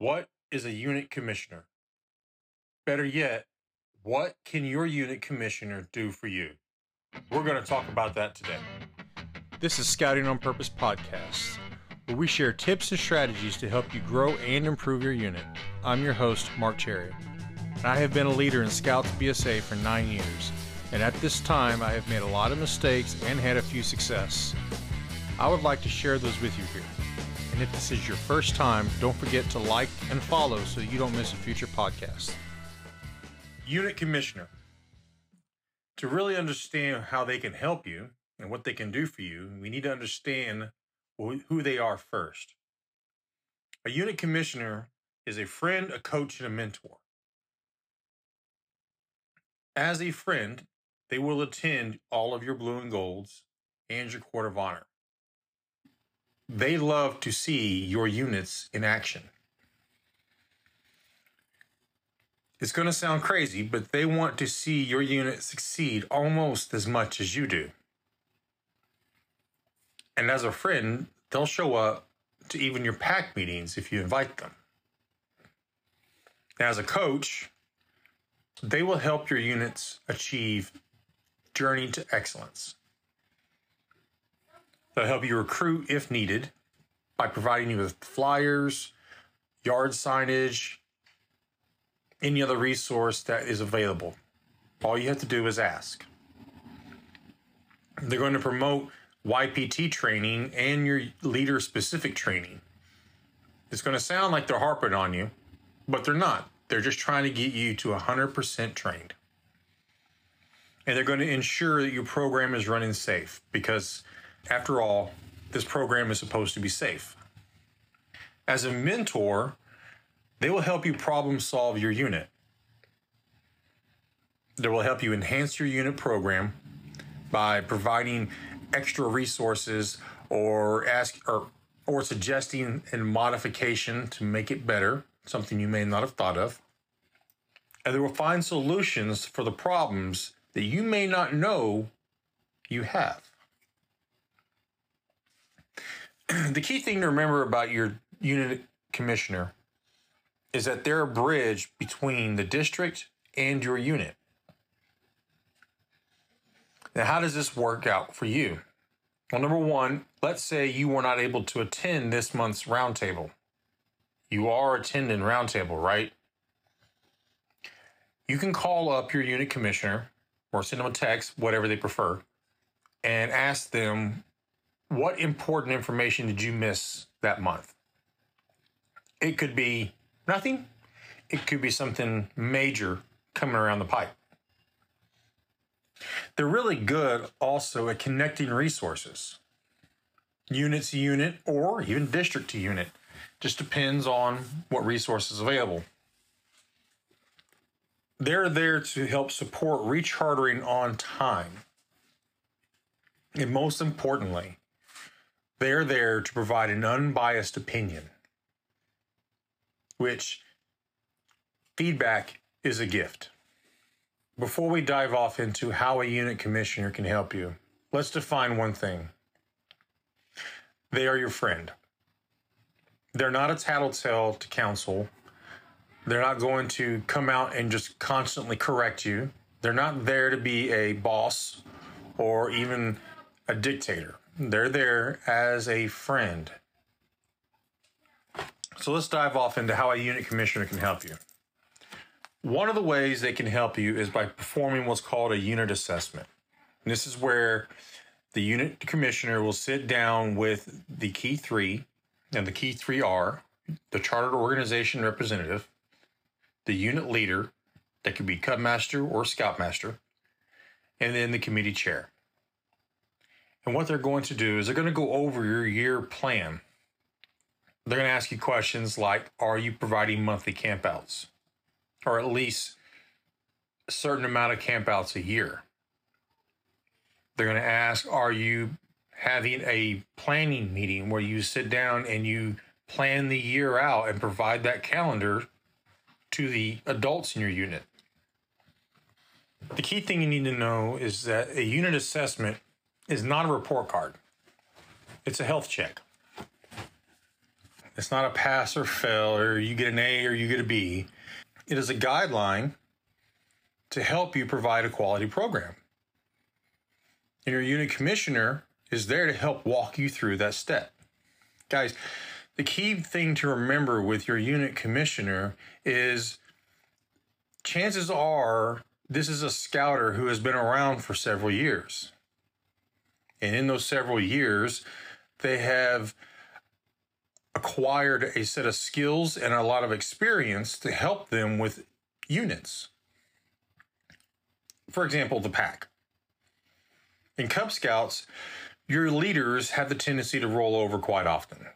What is a unit commissioner? Better yet, what can your unit commissioner do for you? We're going to talk about that today. This is Scouting on Purpose podcast, where we share tips and strategies to help you grow and improve your unit. I'm your host, Mark Cherry. and I have been a leader in Scouts BSA for nine years, and at this time I have made a lot of mistakes and had a few success. I would like to share those with you here. And if this is your first time, don't forget to like and follow so you don't miss a future podcast. Unit Commissioner. To really understand how they can help you and what they can do for you, we need to understand who they are first. A unit commissioner is a friend, a coach, and a mentor. As a friend, they will attend all of your blue and golds and your court of honor they love to see your units in action. It's going to sound crazy, but they want to see your unit succeed almost as much as you do. And as a friend, they'll show up to even your pack meetings if you invite them. As a coach, they will help your units achieve journey to excellence. They'll help you recruit if needed by providing you with flyers, yard signage, any other resource that is available. All you have to do is ask. They're going to promote YPT training and your leader specific training. It's going to sound like they're harping on you, but they're not. They're just trying to get you to 100% trained. And they're going to ensure that your program is running safe because after all, this program is supposed to be safe. As a mentor, they will help you problem solve your unit. They will help you enhance your unit program by providing extra resources or ask or or suggesting a modification to make it better, something you may not have thought of. And they will find solutions for the problems that you may not know you have. the key thing to remember about your unit commissioner is that they're a bridge between the district and your unit. Now, how does this work out for you? Well, number one, let's say you were not able to attend this month's roundtable. You are attending roundtable, right? You can call up your unit commissioner or send them a text, whatever they prefer, and ask them what important information did you miss that month? It could be nothing. It could be something major coming around the pipe. They're really good also at connecting resources, unit to unit, or even district to unit. Just depends on what resources available. They're there to help support rechartering on time. And most importantly, they're there to provide an unbiased opinion, which feedback is a gift. Before we dive off into how a unit commissioner can help you, let's define one thing. They are your friend. They're not a tattletale to council. They're not going to come out and just constantly correct you. They're not there to be a boss or even a dictator. They're there as a friend. So let's dive off into how a unit commissioner can help you. One of the ways they can help you is by performing what's called a unit assessment. And this is where the unit commissioner will sit down with the key three, and the key three are the chartered organization representative, the unit leader, that could be cubmaster or scoutmaster, and then the committee chair. And what they're going to do is they're going to go over your year plan. They're going to ask you questions like Are you providing monthly campouts? Or at least a certain amount of campouts a year. They're going to ask Are you having a planning meeting where you sit down and you plan the year out and provide that calendar to the adults in your unit? The key thing you need to know is that a unit assessment is not a report card. It's a health check. It's not a pass or fail, or you get an A or you get a B. It is a guideline to help you provide a quality program. And your unit commissioner is there to help walk you through that step. Guys, the key thing to remember with your unit commissioner is chances are this is a scouter who has been around for several years. And in those several years, they have acquired a set of skills and a lot of experience to help them with units. For example, the pack. In Cub Scouts, your leaders have the tendency to roll over quite often.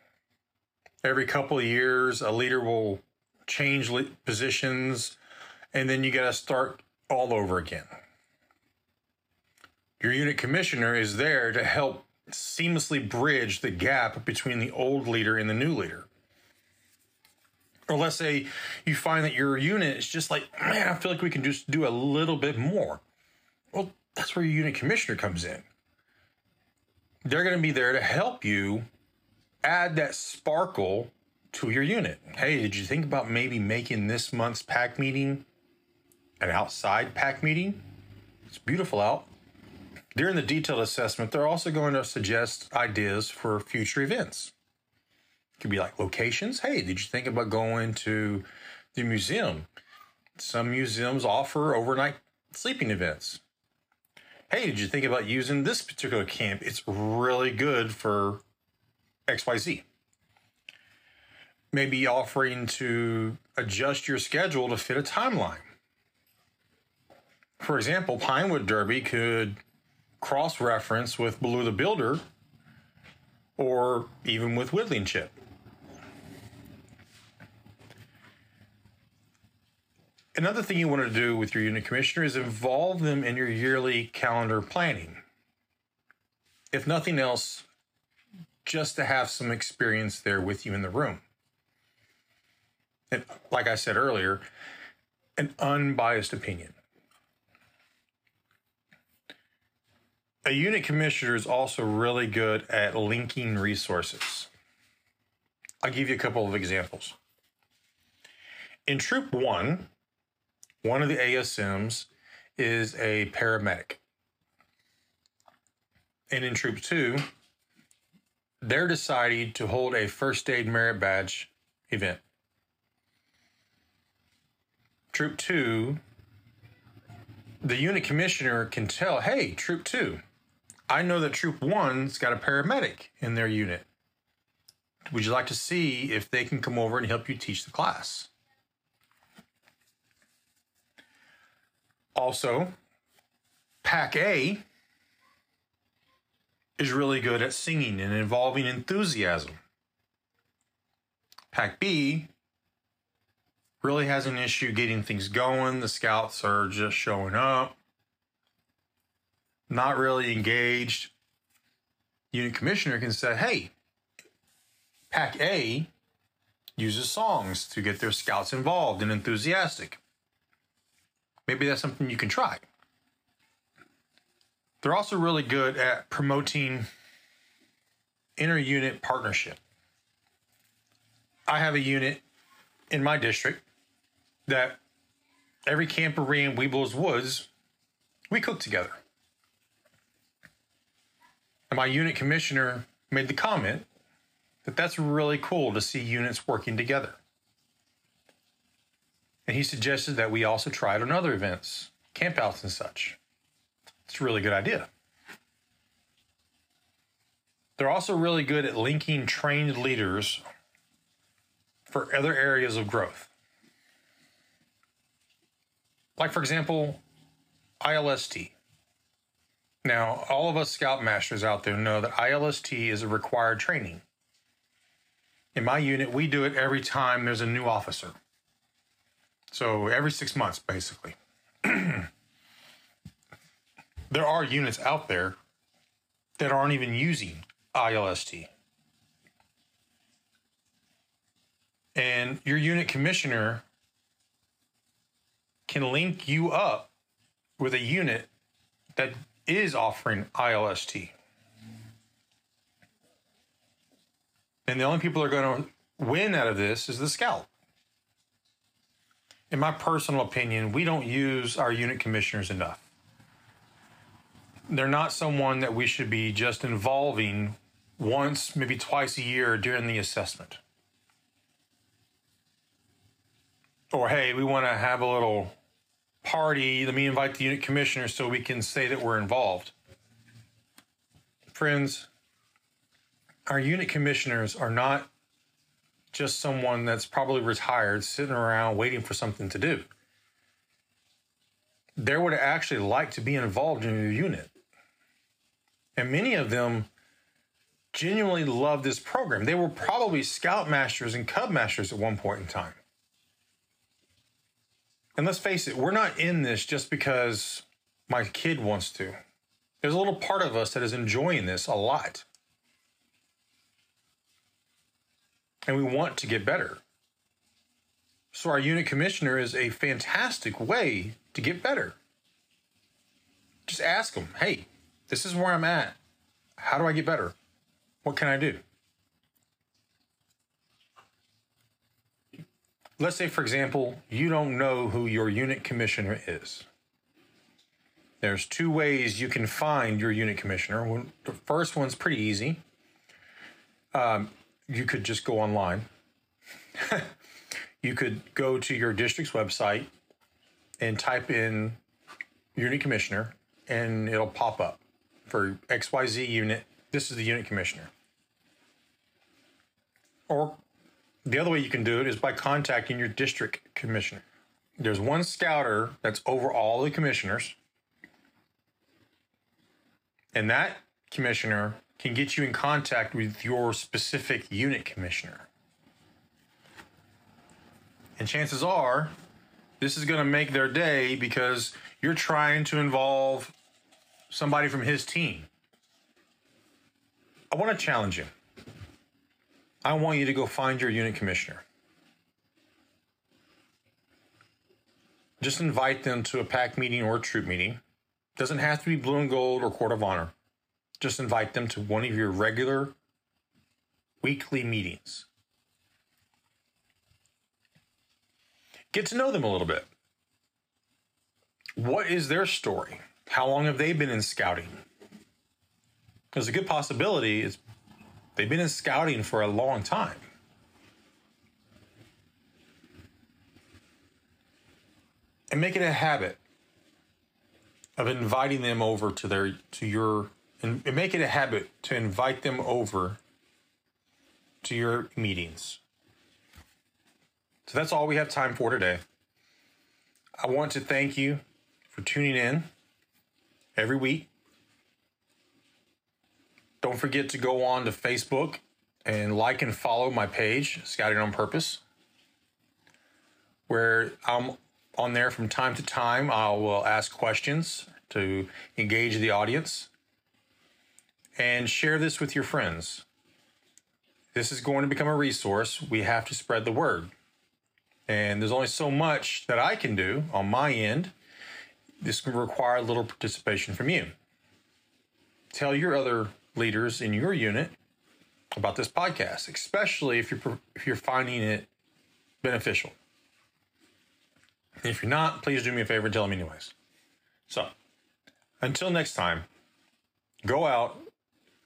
Every couple of years, a leader will change positions, and then you got to start all over again. Your unit commissioner is there to help seamlessly bridge the gap between the old leader and the new leader. Or let's say you find that your unit is just like, man, I feel like we can just do a little bit more. Well, that's where your unit commissioner comes in. They're going to be there to help you add that sparkle to your unit. Hey, did you think about maybe making this month's pack meeting an outside pack meeting? It's beautiful out. During the detailed assessment, they're also going to suggest ideas for future events. It could be like locations. Hey, did you think about going to the museum? Some museums offer overnight sleeping events. Hey, did you think about using this particular camp? It's really good for XYZ. Maybe offering to adjust your schedule to fit a timeline. For example, Pinewood Derby could cross reference with Baloo the Builder or even with Whittling Chip. Another thing you want to do with your unit commissioner is involve them in your yearly calendar planning. If nothing else, just to have some experience there with you in the room. And like I said earlier, an unbiased opinion. A unit commissioner is also really good at linking resources. I'll give you a couple of examples. In Troop 1, one of the ASMs is a paramedic. And in Troop 2, they're deciding to hold a first aid merit badge event. Troop 2, the unit commissioner can tell, hey, Troop 2, I know that Troop One's got a paramedic in their unit. Would you like to see if they can come over and help you teach the class? Also, Pack A is really good at singing and involving enthusiasm. Pack B really has an issue getting things going. The scouts are just showing up not really engaged unit commissioner can say, hey, Pack A uses songs to get their scouts involved and enthusiastic. Maybe that's something you can try. They're also really good at promoting inter unit partnership. I have a unit in my district that every camporee in Weebles Woods, we cook together. And my unit commissioner made the comment that that's really cool to see units working together. And he suggested that we also try it on other events, campouts and such. It's a really good idea. They're also really good at linking trained leaders for other areas of growth. Like, for example, ILST, now, all of us Scoutmasters out there know that ILST is a required training. In my unit, we do it every time there's a new officer. So every six months, basically. there are units out there that aren't even using ILST. And your unit commissioner can link you up with a unit that is offering ILST. And the only people are going to win out of this is the scout. In my personal opinion, we don't use our unit commissioners enough. They're not someone that we should be just involving once, maybe twice a year during the assessment. Or, hey, we want to have a little party. Let me invite the unit commissioner so we can say that we're involved. Friends, our unit commissioners are not just someone that's probably retired sitting around waiting for something to do. They would actually like to be involved in your unit. And many of them genuinely love this program. They were probably scout masters and cub masters at one point in time. And let's face it, we're not in this just because my kid wants to. There's a little part of us that is enjoying this a lot. and we want to get better. So, our unit commissioner is a fantastic way to get better. Just ask them, hey, this is where I'm at. How do I get better? What can I do? Let's say, for example, you don't know who your unit commissioner is. There's two ways you can find your unit commissioner. The first one's pretty easy. Um, you could just go online. you could go to your district's website and type in unit commissioner and it'll pop up for XYZ unit. This is the unit commissioner. Or the other way you can do it is by contacting your district commissioner. There's one scouter that's over all the commissioners. And that commissioner can get you in contact with your specific unit commissioner. And chances are, this is going to make their day because you're trying to involve somebody from his team. I want to challenge you. I want you to go find your unit commissioner. Just invite them to a pack meeting or a troop meeting. Doesn't have to be blue and gold or court of honor just invite them to one of your regular weekly meetings. Get to know them a little bit. What is their story? How long have they been in scouting? There's a good possibility it's they've been in scouting for a long time. And make it a habit of inviting them over to their to your and, make it a habit to invite them over to your meetings. So that's all we have time for today. I want to thank you for tuning in every week. Don't forget to go on to Facebook and like and follow my page, Scouting on Purpose, where I'm on there from time to time. I will ask questions to engage the audience and share this with your friends. This is going to become a resource. We have to spread the word. And there's only so much that I can do on my end. This can require a little participation from you. Tell your other leaders in your unit about this podcast, especially if you're if you're finding it beneficial. If you're not, please do me a favor and tell them anyways. So, until next time, go out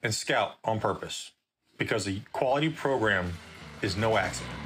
and scout on purpose because a quality program is no accident.